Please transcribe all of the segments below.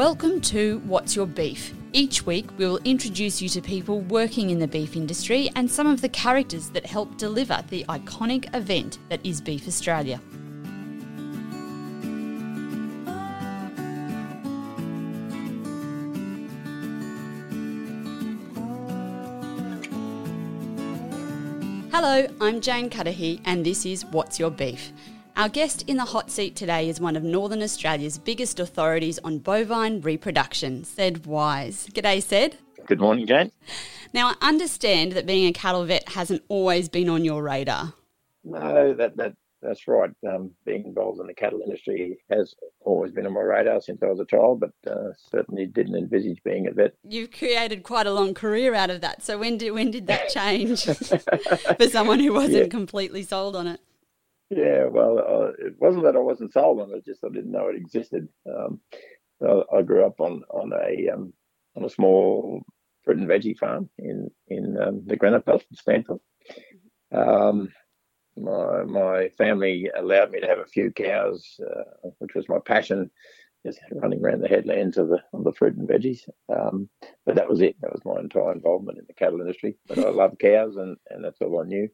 Welcome to What's Your Beef? Each week, we will introduce you to people working in the beef industry and some of the characters that help deliver the iconic event that is Beef Australia. Hello, I'm Jane Cudahy, and this is What's Your Beef? Our guest in the hot seat today is one of Northern Australia's biggest authorities on bovine reproduction, Sed Wise. G'day, Sed. Good morning, Jane. Now, I understand that being a cattle vet hasn't always been on your radar. No, that, that that's right. Um, being involved in the cattle industry has always been on my radar since I was a child, but uh, certainly didn't envisage being a vet. You've created quite a long career out of that. So when did when did that change for someone who wasn't yeah. completely sold on it? Yeah, well, uh, it wasn't that I wasn't sold on it; just I didn't know it existed. Um, I, I, grew up on on a um, on a small fruit and veggie farm in in um, the Granite Belt in Stanthorpe. Um, my my family allowed me to have a few cows, uh, which was my passion, just running around the headlands of the of the fruit and veggies. Um, but that was it. That was my entire involvement in the cattle industry. But I love cows, and and that's all I knew.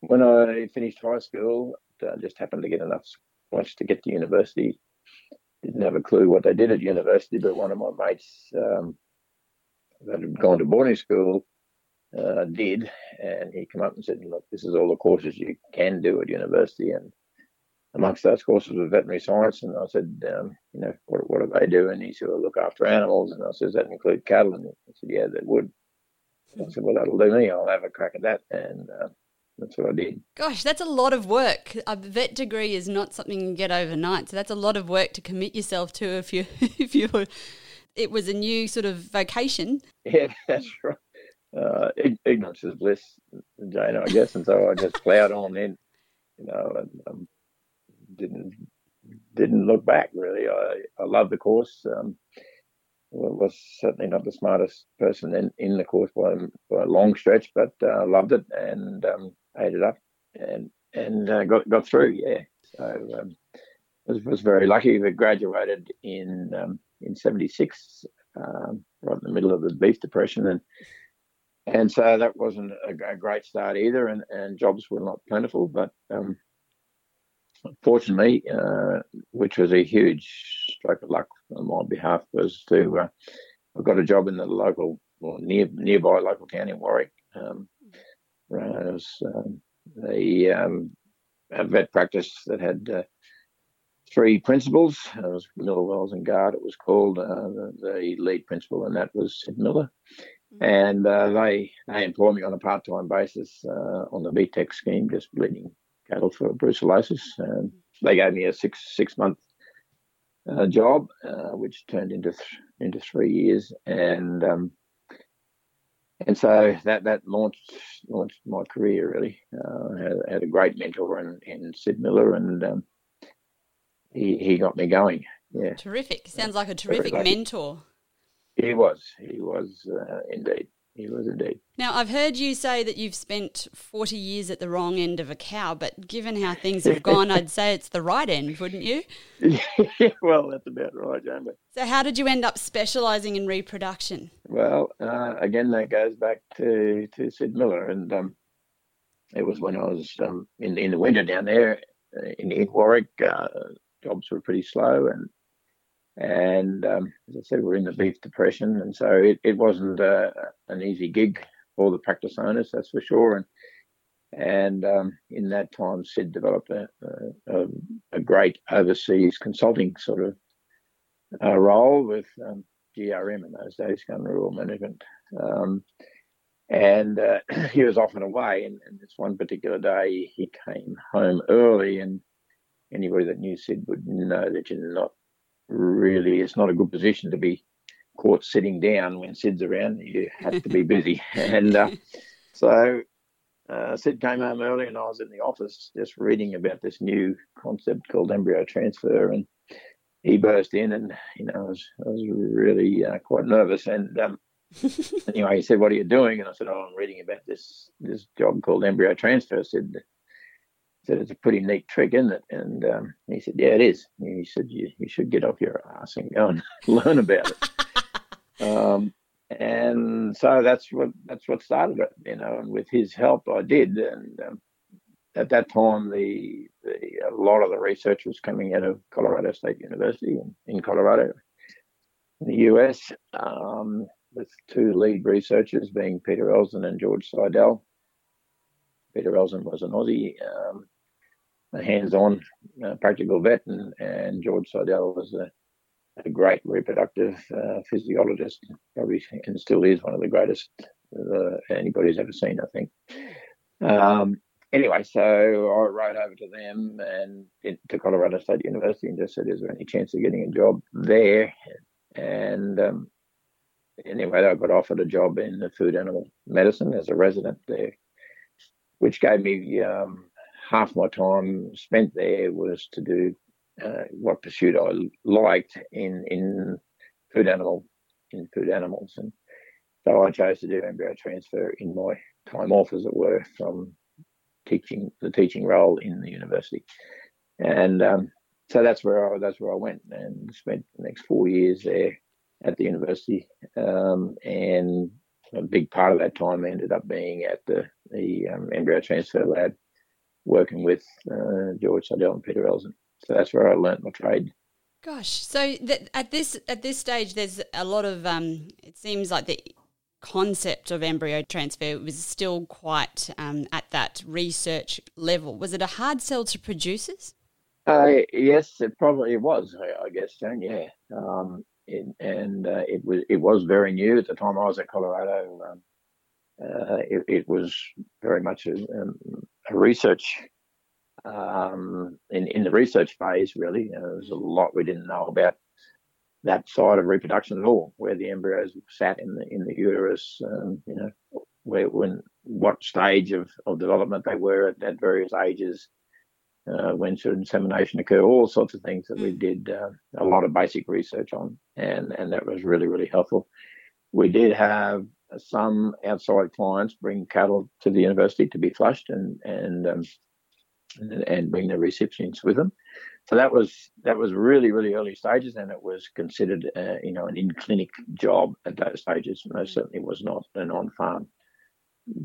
When I finished high school, I just happened to get enough points to get to university. Didn't have a clue what they did at university, but one of my mates um, that had gone to boarding school uh, did, and he came up and said, "Look, this is all the courses you can do at university." And amongst those courses was veterinary science, and I said, um, "You know, what, what do they do?" And he said, well, "Look after animals." And I said, "Does that include cattle?" And he said, "Yeah, that would." I said, "Well, that'll do me. I'll have a crack at that." And uh, that's what I did. Gosh, that's a lot of work. A vet degree is not something you get overnight, so that's a lot of work to commit yourself to if you if you it was a new sort of vocation. Yeah, that's right uh, ignorance is bliss, Jane, I guess. And so I just plowed on in, you know, and um, didn't didn't look back really. I I loved the course. Um, was certainly not the smartest person in, in the course by, by a long stretch, but uh, loved it and um, ate it up and and uh, got got through. Yeah, so um, was was very lucky. We graduated in um, in '76, um, right in the middle of the beef depression, and and so that wasn't a, a, great start either, and, and jobs were not plentiful. But um, fortunately, uh, which was a huge stroke of luck on my behalf, was to uh, I got a job in the local or near nearby local town in Warwick. Um, it was um, a, um, a, vet practice that had uh, three principals. It was Miller Wells and Guard. It was called uh, the, the, lead principal, and that was Sid Miller. Mm-hmm. and uh, they they employ me on a part time basis uh, on the BTEC scheme, just bleeding cattle for brucellosis. And they gave me a six six month uh, job, uh, which turned into th- into three years, and um, and so that that launched launched my career really. Uh, had, had, a great mentor in, in Sid Miller, and um, he he got me going. Yeah, terrific. Sounds like a terrific mentor. He was. He was uh, indeed. He was indeed. Now, I've heard you say that you've spent 40 years at the wrong end of a cow, but given how things have gone, I'd say it's the right end, wouldn't you? yeah, well, that's about right, Jamie. So, how did you end up specialising in reproduction? Well, uh, again, that goes back to, to Sid Miller. And um, it was when I was um, in, in the winter down there uh, in, in Warwick, uh, jobs were pretty slow. And and um, as I said, we're in the beef depression, and so it, it wasn't uh, an easy gig for the practice owners, that's for sure. And and um, in that time, Sid developed a, a, a, great overseas consulting sort of uh, role with um, GRM in those days, Gunn Rural Management. Um, and uh, he was often away, and, and, this one particular day he came home early, and anybody that knew Sid would know that you're not really it's not a good position to be caught sitting down when Sid's around. You have to be busy. and uh, so uh, Sid came home early and I was in the office just reading about this new concept called embryo transfer. And he burst in and, you know, I was, I was really uh, quite nervous. And um, anyway, he said, what are you doing? And I said, oh, I'm reading about this, this job called embryo transfer. I said, said, it's a pretty neat trick, isn't it? And um, he said, yeah, it is. And he said, you, you should get off your ass and go and learn about it. um, and so that's what that's what started it, you know. And with his help, I did. And um, at that time, the, the a lot of the research was coming out of Colorado State University in, in Colorado, in the US, um, with two lead researchers being Peter Elsden and George Seidel. Peter Elsden was an Aussie, um, a hands-on uh, practical vet, and, and George Seidel was a, a great reproductive uh, physiologist, probably and still is one of the greatest uh, anybody's ever seen, I think. Um, anyway, so I wrote over to them and to Colorado State University and just said, "Is there any chance of getting a job there?" And um, anyway, I got offered a job in the food animal medicine as a resident there, which gave me um, half my time spent there was to do uh, what pursuit I liked in in food animal in food animals, and so I chose to do embryo transfer in my time off, as it were, from teaching the teaching role in the university, and um, so that's where I that's where I went and spent the next four years there at the university, um, and a big part of that time ended up being at the the um, embryo transfer lab, working with uh, George Seidel and Peter Elsden. So that's where I learnt my trade. Gosh, so th- at this at this stage, there's a lot of. Um, it seems like the concept of embryo transfer was still quite um, at that research level. Was it a hard sell to producers? Uh, yes, it probably was. I, I guess, Jane. Yeah, um, it, and uh, it was it was very new at the time I was at Colorado. Um, uh, it, it, was very much a, um, a research um, in in the research phase. Really, you know, there was a lot we didn't know about that side of reproduction at all, where the embryos sat in the in the uterus. Um, you know, where when what stage of, of development they were at, at various ages. Uh, when should insemination occur? All sorts of things that we mm. did uh, a lot of basic research on, and and that was really really helpful. We did have some outside clients bring cattle to the university to be flushed and and um, and, and bring the recipients with them. So that was that was really really early stages, and it was considered uh, you know an in clinic job at those stages. Most certainly was not an on farm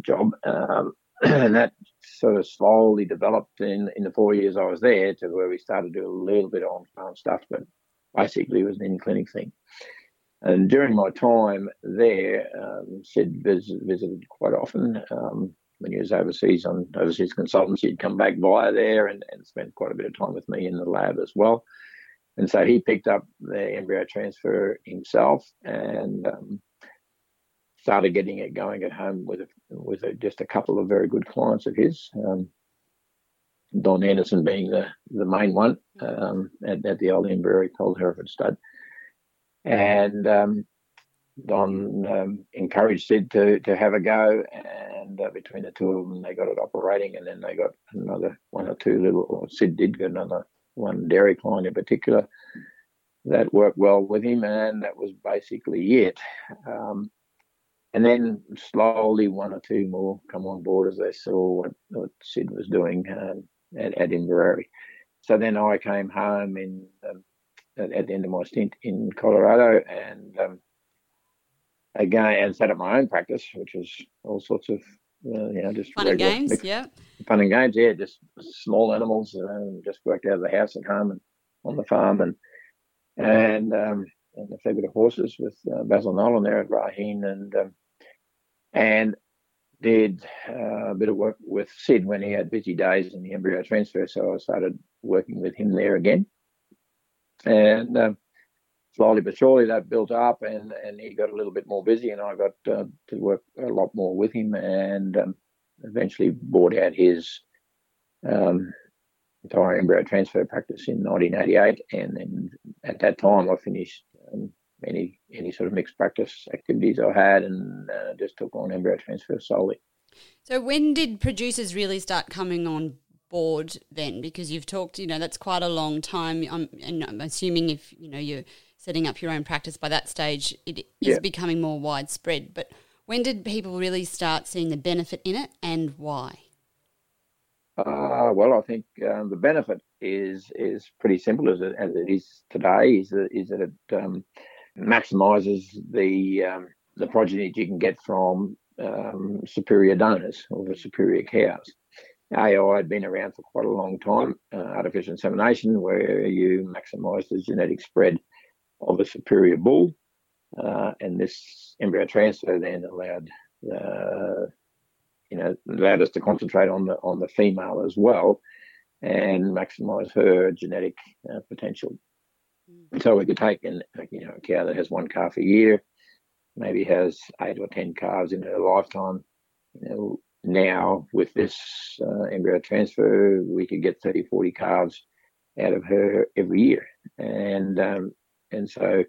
job, um, and that sort of slowly developed in in the four years I was there to where we started to do a little bit of on farm stuff, but basically it was an in clinic thing. And during my time there, um, Sid visited quite often. Um, when he was overseas on overseas consultancy, he'd come back via there and, and spent quite a bit of time with me in the lab as well. And so he picked up the embryo transfer himself and um, started getting it going at home with a, with a, just a couple of very good clients of his. Um, Don Anderson being the, the main one um, at, at, the old Embry called Hereford Stud. And um, Don um, encouraged Sid to, to have a go, and uh, between the two of them, they got it operating, and then they got another one or two little. Or Sid did get another one dairy client in particular that worked well with him, and that was basically it. Um, and then slowly, one or two more come on board as they saw what, what Sid was doing um, at, at Inverary. So then I came home in um, at, at, the end of my stint in Colorado, and um, again and set up my own practice, which was all sorts of uh, you know just fun and games, mixed, yeah, fun and games, yeah, just small animals, uh, just worked out of the house at home and on the farm, and and um, and a fair bit of horses with uh, Basil Nolan there at Raheen, and um, and did uh, a bit of work with Sid when he had busy days in the embryo transfer, so I started working with him there again, and. Um, slowly but surely that built up and, and he got a little bit more busy and I got uh, to work a lot more with him and um, eventually bought out his um, entire embryo transfer practice in 1988 and then at that time I finished um, any any sort of mixed practice activities I had and uh, just took on embryo transfer solely. So when did producers really start coming on board then? Because you've talked, you know, that's quite a long time. I'm, and I'm assuming if you know you're setting up your own practice by that stage, it is yeah. becoming more widespread. But when did people really start seeing the benefit in it and why? Uh, well, I think um, the benefit is is pretty simple as it, as it is today. Is that, is that it um, maximises the um, the progeny that you can get from um, superior donors or the superior cows. AI had been around for quite a long time, uh, artificial insemination, where you maximise the genetic spread of a superior bull, uh, and this embryo transfer then allowed uh, you know allowed us to concentrate on the on the female as well, and maximise her genetic uh, potential. So we could take an you know a cow that has one calf a year, maybe has eight or ten calves in her lifetime. You know, now with this uh, embryo transfer, we could get 30, 40 calves out of her every year, and um, and so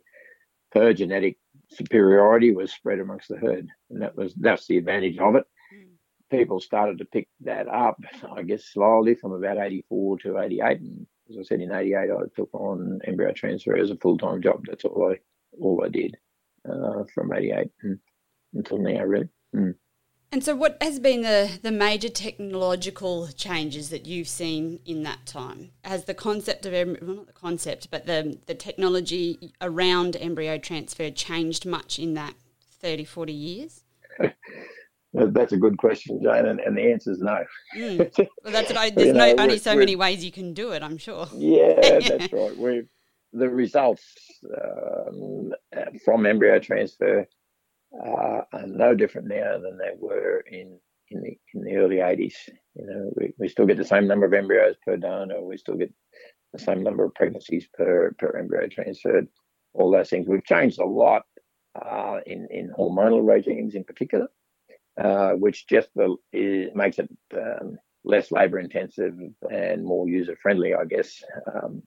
her genetic superiority was spread amongst the herd, and that was that's the advantage of it. Mm. People started to pick that up, I guess, slowly from about 84 to 88, and as I said, in 88, I took on embryo transfer as a full time job. That's all I all I did uh, from 88 until now, really. Mm. And so, what has been the, the major technological changes that you've seen in that time? Has the concept of, well, not the concept, but the, the technology around embryo transfer changed much in that 30, 40 years? That's a good question, Jane, and, and the answer is no. Mm. Well, that's what I, there's no, know, only so many ways you can do it, I'm sure. Yeah, that's right. We've the results um, from embryo transfer uh, are no different now than they were in in the in the early 80s. You know, we, we still get the same number of embryos per donor. We still get the same number of pregnancies per per embryo transferred. All those things. We've changed a lot uh, in in hormonal regimes in particular, uh, which just is, makes it um, less labour intensive and more user friendly, I guess. Um,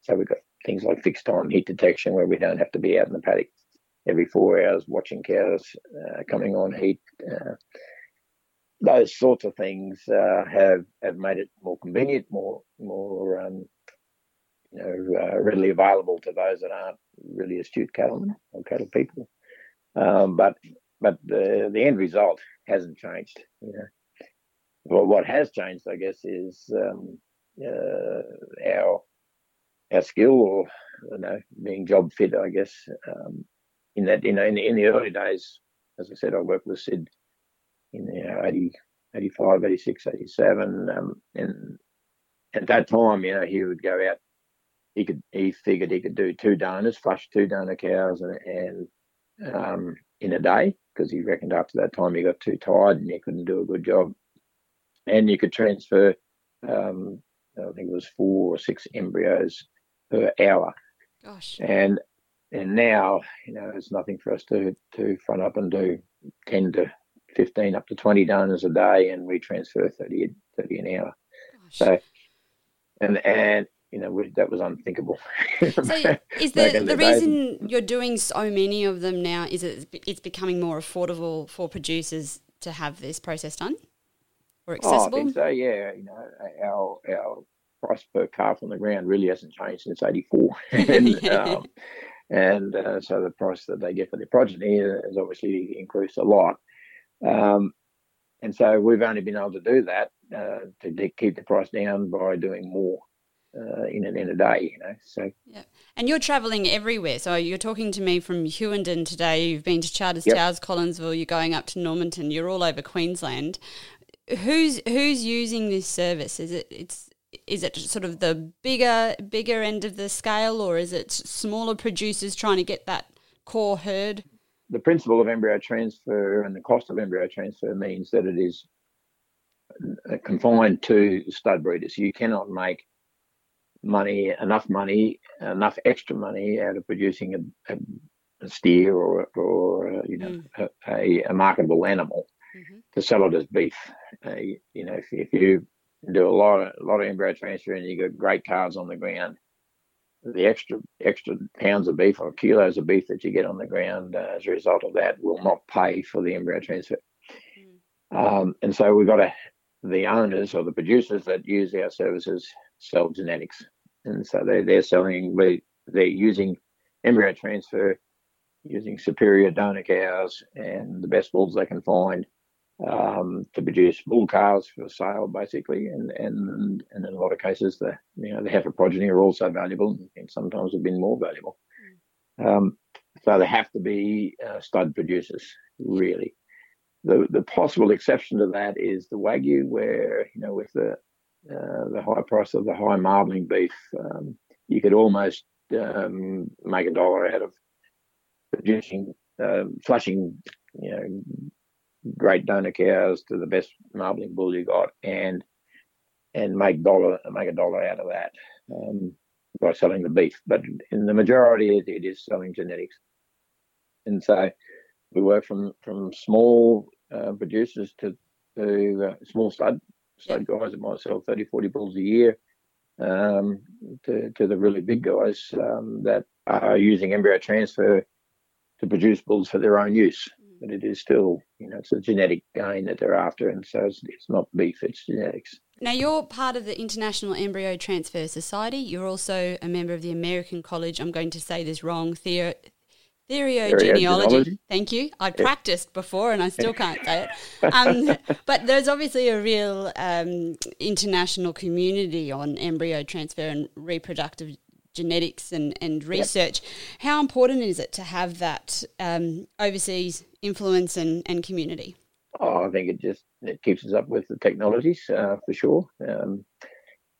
so we've got things like fixed time heat detection where we don't have to be out in the paddock every four hours watching cows uh, coming on heat. Uh, those sorts of things uh, have have made it more convenient, more more um, you know uh, readily available to those that aren't really astute cattlemen or cattle people. Um, but but the the end result hasn't changed. You know, well, what has changed, I guess, is um, uh, our our skill or you know being job fit. I guess um, in that you know in the, in the early days, as I said, I worked with Sid in the you know, 80, 85, 86, 87, um, and at that time, you know, he would go out. He could he figured he could do two donors, flush two donor cows, and, and um, in a day because he reckoned after that time he got too tired and he couldn't do a good job. And you could transfer, um, I think it was four or six embryos per hour. Gosh. And and now, you know, it's nothing for us to to front up and do ten to fifteen up to twenty donors a day, and we transfer 30, 30 an hour. Gosh. So, and and you know that was unthinkable. so, is the the, reason you're doing so many of them now is it it's becoming more affordable for producers to have this process done or accessible? Oh, I think so. Yeah, you know, our our price per calf on the ground really hasn't changed since '84, and, yeah. um, and uh, so the price that they get for their progeny has obviously increased a lot. Um, and so we've only been able to do that uh, to de- keep the price down by doing more uh, in, a, in a day, you know. So yeah, and you're travelling everywhere. So you're talking to me from Hughenden today. You've been to Charters yep. Towers, Collinsville. You're going up to Normanton. You're all over Queensland. Who's who's using this service? Is it it's is it sort of the bigger bigger end of the scale, or is it smaller producers trying to get that core herd? The principle of embryo transfer and the cost of embryo transfer means that it is confined to stud breeders. You cannot make money, enough money, enough extra money out of producing a, a, a steer or, or uh, you know, mm. a, a, marketable animal mm-hmm. to sell it as beef. Uh, you know, if, if you do a lot of a lot of embryo transfer, and you got great calves on the ground. The extra extra pounds of beef or kilos of beef that you get on the ground uh, as a result of that will not pay for the embryo transfer. Mm. Um, and so we've got to, the owners or the producers that use our services sell genetics, and so they they're selling they're using embryo transfer using superior donor cows and the best bulls they can find um, to produce bull calves for sale, basically, and and and in a lot of cases, the you know the heifer progeny are also valuable, and sometimes have been more valuable. Um, so they have to be uh, stud producers, really. The the possible exception to that is the wagyu, where you know with the uh, the high price of the high marbling beef, um, you could almost um, make a dollar out of producing, uh, flushing, you know, great donor cows to the best marbling bull you got, and and make dollar make a dollar out of that um, by selling the beef. But in the majority, it, is selling genetics, and so we work from from small uh, producers to to uh, small stud stud guys that might sell 30, 40 bulls a year. Um, to, to the really big guys um, that are using embryo transfer to produce bulls for their own use but it is still, you know, it's a genetic gain that they're after, and so it's, it's not beef, it's genetics. Now, you're part of the International Embryo Transfer Society. You're also a member of the American College, I'm going to say this wrong, Theo- Theriogenealogy. Thank you. I practiced before and I still can't say it. Um, but there's obviously a real um, international community on embryo transfer and reproductive genetics and, and research. Yep. How important is it to have that um, overseas influence and, and community? Oh, I think it just it keeps us up with the technologies uh, for sure. Um,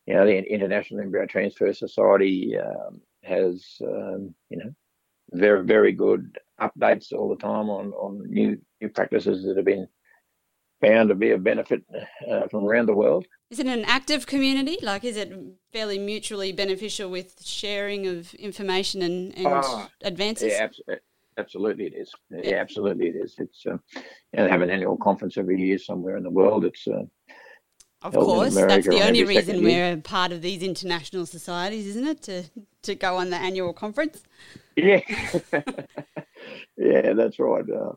you know, the International Embryo Transfer Society um, has um, you know very very good updates all the time on on new new practices that have been found to be of benefit uh, from around the world. Is it an active community? Like, is it fairly mutually beneficial with sharing of information and, and oh, advances? Yeah, absolutely it is. Yeah, absolutely it is. It's uh, you know, they have an annual conference every year somewhere in the world. It's uh, of course, that's the only reason we're a part of these international societies, isn't it? To to go on the annual conference. Yeah, yeah, that's right. Uh,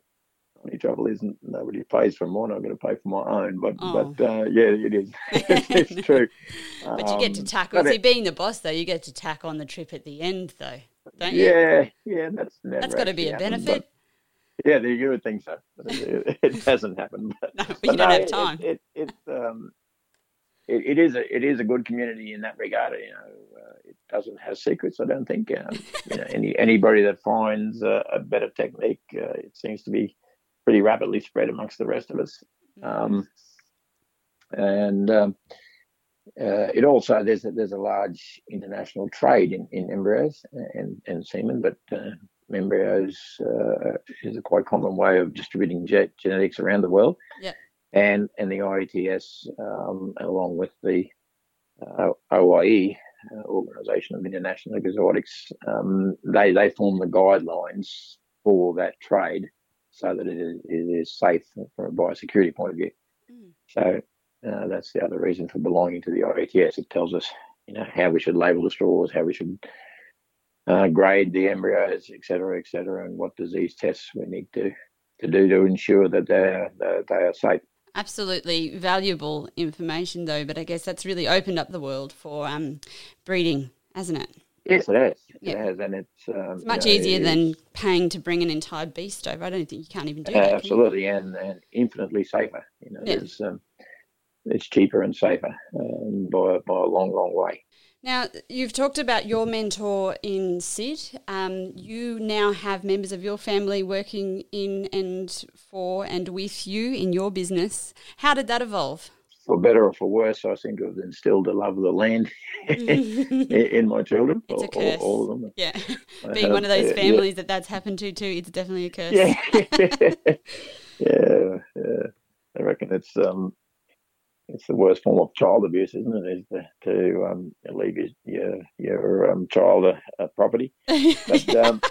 only trouble is nobody pays for mine. I'm going to pay for my own. But oh. but uh, yeah, it is. it's true. but you get to um, tack. Um, see, being the boss though, you get to tack on the trip at the end though, don't you? Yeah, yeah. That's that's got to be a happened, benefit. yeah, you would think so. It, it hasn't happened. But, no, but, but you don't no, have time. It, it, it um, it, it is a it is a good community in that regard. You know, uh, it doesn't have secrets. I don't think. Um, you know, any anybody that finds a, a better technique, uh, it seems to be pretty rapidly spread amongst the rest of us. Um, and um, uh, it also there's a, there's a large international trade in, in embryos and, and semen, but uh, embryos uh, is a quite common way of distributing ge- genetics around the world. Yeah. And and the IETS, um, along with the uh, OIE, uh, Organisation of International Exotics, um, they they form the guidelines for that trade so that it is, it is safe from a biosecurity point of view. Mm. So uh, that's the other reason for belonging to the IETS. It tells us, you know, how we should label the straws, how we should uh, grade the embryos, et cetera, et cetera, and what disease tests we need to, to do to ensure that they are, that they are safe. Absolutely valuable information, though, but I guess that's really opened up the world for um, breeding, hasn't it? Yes, it has. It has, and it's, um, it's much you know, easier it than paying to bring an entire beast over. I don't think you can't even do uh, that. Absolutely, and, and infinitely safer. You know, yeah. it's um, it's cheaper and safer um, by by a long, long way. Now, you've talked about your mentor in Sid. Um, you now have members of your family working in and for and with you in your business. How did that evolve? for better or for worse, I think have instilled a love of the land in, my children. It's all, a curse. All, all of them. Yeah. Being have, one of those families yeah. that that's happened to too, it's definitely a curse. Yeah. yeah. yeah. I reckon it's um, it's the worst form of child abuse, isn't it? Is to, to um, leave your your, your um, child a, a property. But, um,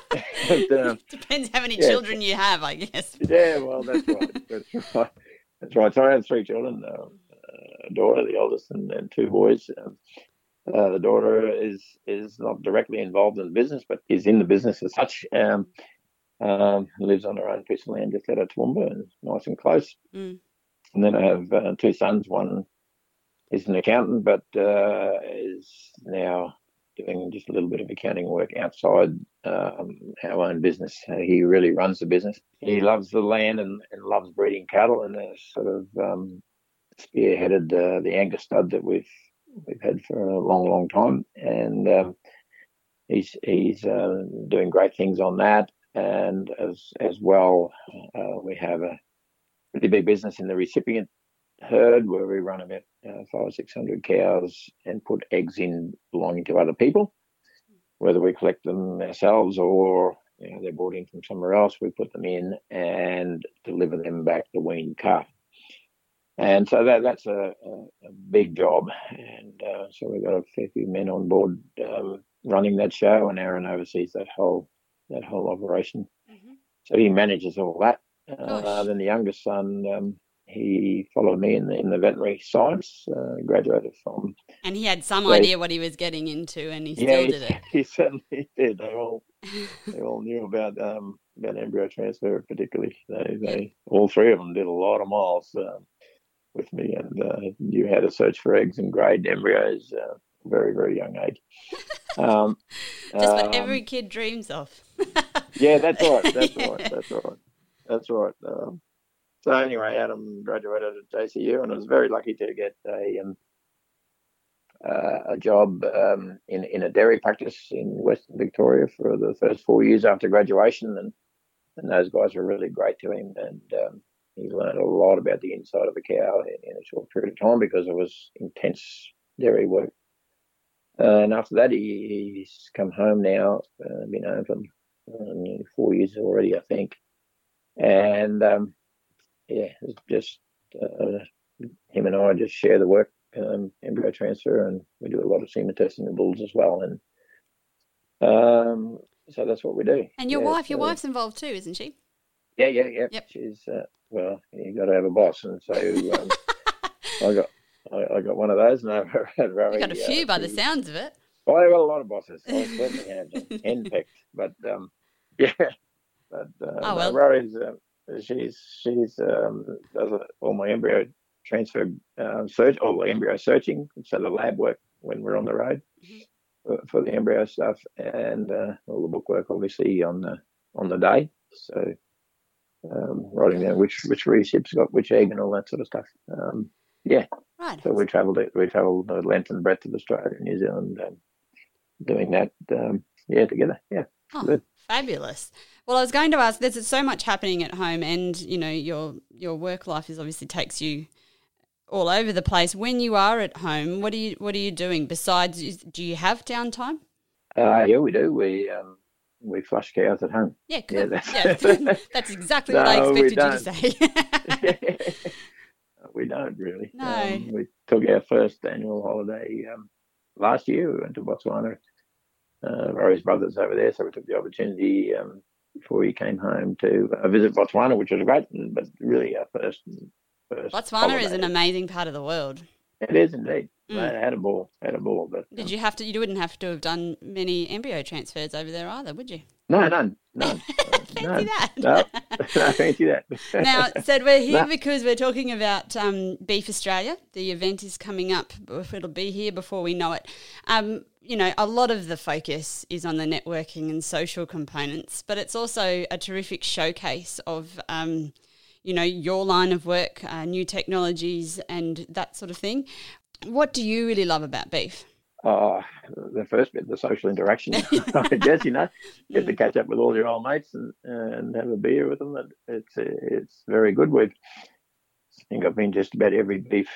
but, um, Depends how many yeah. children you have, I guess. Yeah, well, that's right. That's right. That's right. So I have three children. Uh, a daughter, the oldest, and, and two boys. Um, uh, the daughter is is not directly involved in the business, but is in the business as such. Um, um, lives on her own piece of land just out of Toowoomba, and nice and close. Mm. And then I have uh, two sons. One is an accountant, but uh, is now doing just a little bit of accounting work outside um, our own business. Uh, he really runs the business. He loves the land and, and loves breeding cattle, and has sort of um, spearheaded uh, the Angus stud that we've we've had for a long, long time, and um, he's he's uh, doing great things on that. And as as well, uh, we have a pretty big business in the recipient herd where we run about uh, five or six hundred cows and put eggs in belonging to other people, whether we collect them ourselves or you know, they're brought in from somewhere else. We put them in and deliver them back to weaned calf. And so that that's a, a, a big job, and uh, so we've got a fair few men on board um, running that show, and Aaron oversees that whole that whole operation. Mm-hmm. So he manages all that. Uh, then the youngest son, um, he followed me in the, in the veterinary science, uh, graduated from. And he had some idea what he was getting into, and he still yeah, did it. He certainly did. They all they all knew about um, about embryo transfer, particularly. They they all three of them did a lot of miles um, with me, and uh, knew how to search for eggs and grade embryos. Uh, very very young age. Um, Just what every um, kid dreams of. yeah, that's right. That's yeah. right. That's right. That's right. Um, so anyway, Adam graduated at JCU, and was very lucky to get a um, uh, a job um, in in a dairy practice in Western Victoria for the first four years after graduation, and and those guys were really great to him, and um, he learned a lot about the inside of a cow in, in, a short period of time because it was intense dairy work. Uh, and after that, he, he's come home now, uh, been home for uh, four years already, I think, and um, yeah, it's just uh, him and I just share the work, um, embryo transfer, and we do a lot of semen testing of bulls as well. And um, so that's what we do. And your yeah, wife, your wife's involved too, isn't she? Yeah, yeah, yeah. Yep. She's uh, well, you got to have a boss, and so um, I got I, I, got one of those, and I've had very. You got a few uh, by the sounds of it. Well, I got a lot of bosses. I certainly have handpicked, but um, yeah, but uh, oh, well. Rory's uh, she's she's um, does all my embryo transfer uh, search, all the embryo searching, so the lab work when we're on the road mm-hmm. for, for, the embryo stuff, and uh, all the book work obviously on the on the day. So um, writing down which which recip's got which egg and all that sort of stuff. Um, yeah. Right. So we travelled we travelled the length and breadth of Australia and New Zealand, um, doing that. Um, yeah, together. Yeah. Oh, fabulous. Well, I was going to ask. There's so much happening at home, and you know your your work life is obviously takes you all over the place. When you are at home, what are you what are you doing besides? Do you have downtime? Uh, yeah, we do. We um, we flush cows at home. Yeah, cool. yeah, that's, yeah. that's exactly no, what I expected you to say. we don't really. No. Um, we took our first annual holiday um, last year. We went to Botswana. Uh, Rory's brothers over there, so we took the opportunity um, before he came home to uh, visit Botswana, which was great, but really our first. first Botswana holiday. is an amazing part of the world. It is indeed. Mm. I had a ball, had a ball. But did um, you have to? You wouldn't have to have done many embryo transfers over there either, would you? No, none, none. fancy none. that. No, no, fancy that. now, so we're here no. because we're talking about um, Beef Australia. The event is coming up. But it'll be here before we know it. Um, you know, a lot of the focus is on the networking and social components, but it's also a terrific showcase of, um, you know, your line of work, uh, new technologies, and that sort of thing. What do you really love about beef? Oh, the first bit, the social interaction. I guess you know, get to catch up with all your old mates and and have a beer with them. It's it's very good. We've I think I've been just about every beef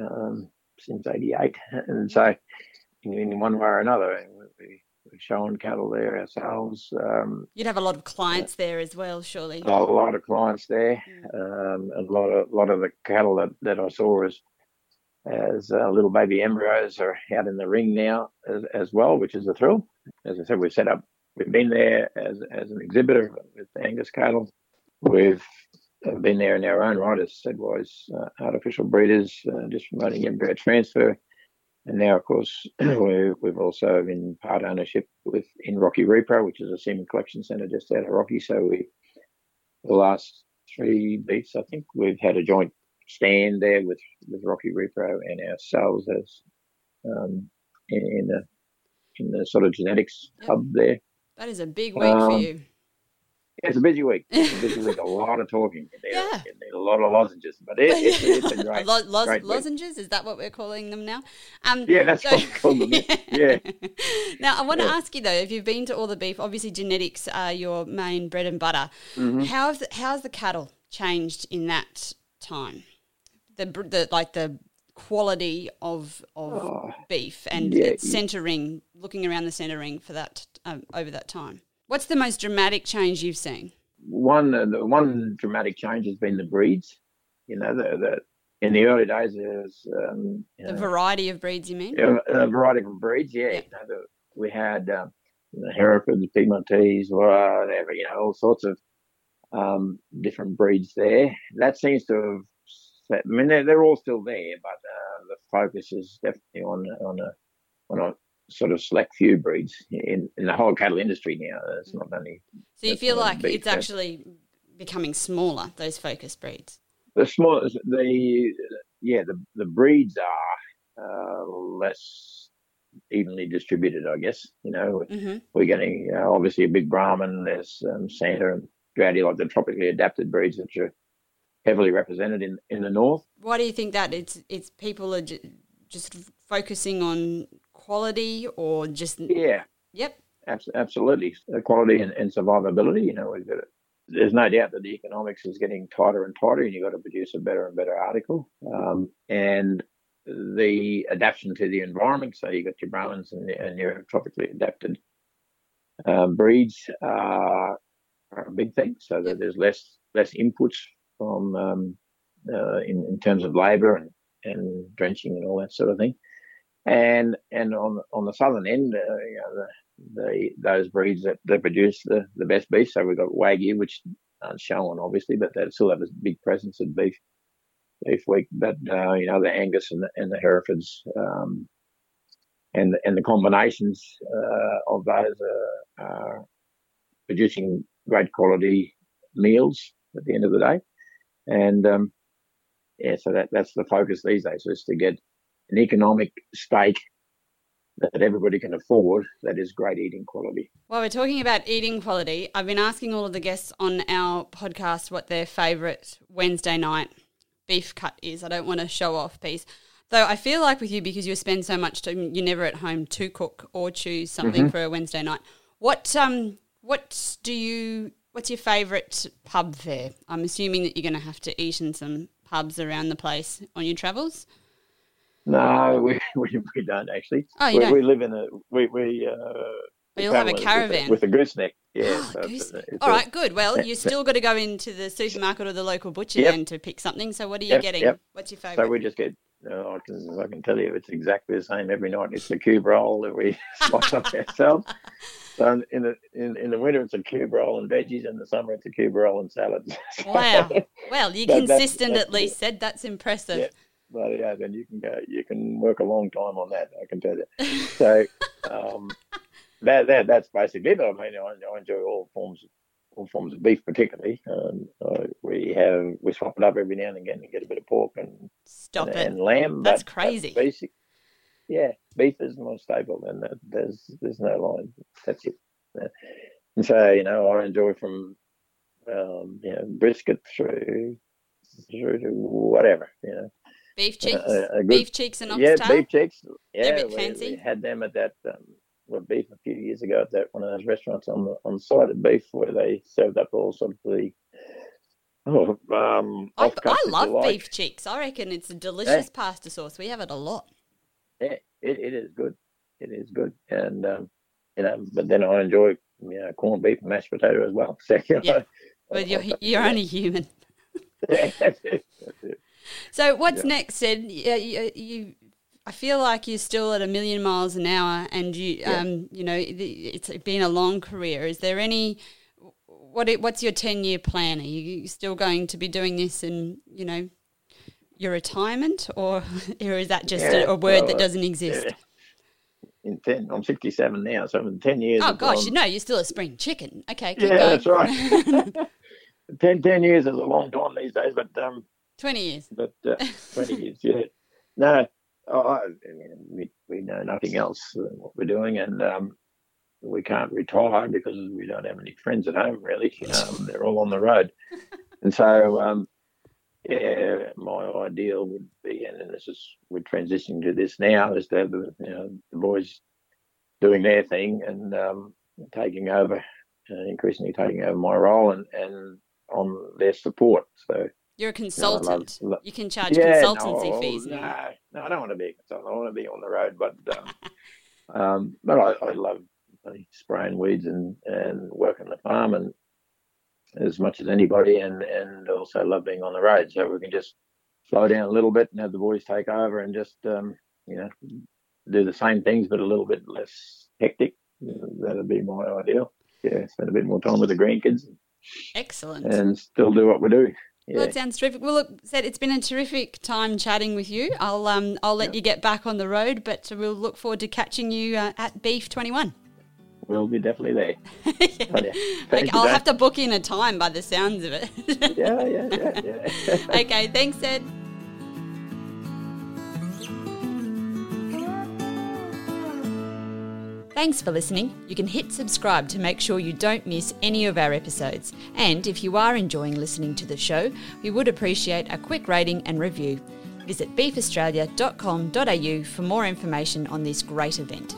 um, since '88, and so in, in, one way or another, shown cattle there ourselves. Um, You'd have a lot of clients uh, there as well, surely. A lot of clients there. Um, a lot of a lot of the cattle that, that I saw as as uh, little baby embryos are out in the ring now as, as, well, which is a thrill. As I said, we've set up, we've been there as, as an exhibitor with Angus cattle. We've been there in our own right as Sedwise uh, artificial breeders, uh, just promoting embryo transfer. And now, of course, we have also been part ownership with in Rocky Repro, which is a semen collection centre just out of Rocky. So we, the last three beats, I think, we've had a joint stand there with, with Rocky Repro and ourselves as um, in, in, the in the sort of genetics Yep. hub there. That is a big week for Um, you. It's a busy week. It's a busy week. A lot of talking. Yeah. a lot of lozenges, but it, it's, it's a great. Lo- great week. lozenges, is that what we're calling them now? Um, Yeah, that's what we call them. Yeah. Now, I want to Yeah. ask you though, if you've been to all the beef, obviously genetics are your main bread and butter. Mm-hmm. How have the, how's the cattle changed in that time? The, the like the quality of of Oh, beef and yeah, centering, looking around the centering for that um, over that time. What's the most dramatic change you've seen? one uh, the one dramatic change has been the breeds. You know, the, the in the early days there was um, The know, variety of breeds, you mean? a, a variety of breeds. Yeah, Yeah. You know, the, we had um, the Herefords, Piedmontese, whatever. You know, all sorts of um, different breeds there. That seems to have. Set, I mean, they're, they're all still there, but uh, the focus is definitely on on a on a sort of select few breeds in, in the whole cattle industry now. It's not only So you feel like beef, it's actually becoming smaller, those focus breeds. the small the yeah the the breeds are uh, less evenly distributed i guess you know hmm we're getting uh, obviously a big brahman there's um, santa and grady like the tropically adapted breeds which are heavily represented in in the north Why do you think that? It's it's people are ju- just focusing on quality or just yeah yep. absolutely Uh, quality and, and survivability you know we've got it there's no doubt that the economics is getting tighter and tighter, and you've got to produce a better and better article. Um, and the adaptation to the environment, so you've got your Brahmans and, and your tropically adapted um, breeds are, are a big thing. So that there's less less inputs from um, uh, in, in terms of labour and, and drenching and all that sort of thing. And and on on the southern end, uh, you know, the, the those breeds that, that produce the, the best beef. So we've got Wagyu, which aren't shown obviously, but they still have a big presence in beef beef week. But uh, you know the Angus and the, and the Herefords, um, and and the combinations uh, of those are, are producing great quality meals at the end of the day. And um, yeah, so that that's the focus these days is to get an economic steak that everybody can afford that is great eating quality. While we're talking about eating quality, I've been asking all of the guests on our podcast what their favourite Wednesday night beef cut is. I don't want to show off piece. Though I feel like with you, because you spend so much time, you're never at home to cook or choose something for a Wednesday night. What um what do you what's your favourite pub fare? I'm assuming that you're going to have to eat in some pubs around the place on your travels. No, we we, we don't actually. Oh, you we, don't? we live in a we we. Uh, you'll have a travel with caravan. with a, gooseneck. Yeah. Oh, so it's goose- a- it's All a- good. Well, you still got to go into the supermarket or the local butcher Yep. then to pick something. So, what are you Yep, getting? yep. What's your favourite? So we just get. Uh, I can I can tell you it's exactly the same every night. It's the cube roll that we slice up ourselves. So in the in, in the winter it's a cube roll and veggies. In the summer it's a cube roll and salads. Wow. Well, you're That- that's- consistent that's at least. Said that's impressive. Yeah. Yeah, then you can go. You can work a long time on that. I can tell you. So um, that that that's basically it. I mean, I, I enjoy all forms all forms of beef, particularly. Um, uh, we have we swap it up every now and again and get a bit of pork and Stop and, it. and lamb. That's but- but crazy. basic. Yeah, beef is my staple, and that, there's there's no line. That's it. And so you know, I enjoy from um, you know brisket through through to whatever you know. Beef cheeks. good- beef cheeks and Yeah, beef cheeks. They're Yeah, a bit we, fancy. we had them at that um, with beef a few years ago at that one of those restaurants on the on the side of beef where they served up all sort of the oh um I, I love like. beef cheeks. I reckon it's a delicious pasta sauce. We have it a lot. Yeah, it, it is good. It is good, and um, you know, but then I enjoy you know corned beef and mashed potato as well. So, you Yeah, know, But you're, I'll- you're only human. yeah, that's it. That's it. So what's Yeah. next, Sid? You, you, you, I feel like you're still at a million miles an hour, and you, Yeah. um, you know, it's been a long career. Is there any? What? What's your ten year plan? Are you still going to be doing this in, you know, your retirement, or, or is that just a, Yeah, a word well, that uh, doesn't exist? In ten, I'm 67 now, so in 10 years. Oh gosh, you know, you're still a spring chicken. Okay, yeah, going. that's right. 10, 10 years is a long time these days, but um, Twenty years. but uh, 20 years, yeah. No, oh, we, we know nothing else than what we're doing, and um, we can't retire because we don't have any friends at home. Really, um, they're all on the road, and so um, yeah, my ideal would be, and this is we're transitioning to this now, is to have the you know the boys doing their thing and um, taking over, uh, increasingly taking over my role and and on their support. So you're a consultant. Love, love, you can charge yeah, consultancy no, fees. No, no, I don't want to be a consultant. I want to be on the road, but um, um, but I, I love spraying weeds and and working the farm and as much as anybody, and and also love being on the road. So we can just slow down a little bit and have the boys take over and just um, you know do the same things but a little bit less hectic. That'd be my ideal. Yeah, spend a bit more time with the grandkids. Excellent. And still do what we do. Yeah. Well, that sounds terrific. Well, look, said it's been a terrific time chatting with you. I'll um I'll let you get back on the road, but we'll look forward to catching you uh, at Beef Twenty One. We'll be definitely there. yeah. Oh, okay, I'll have to book in a time by the sounds of it. yeah, yeah, yeah, yeah. okay, thanks, Ed. Thanks for listening. You can hit subscribe to make sure you don't miss any of our episodes. And if you are enjoying listening to the show, we would appreciate a quick rating and review. Visit beefaustralia.com.au for more information on this great event.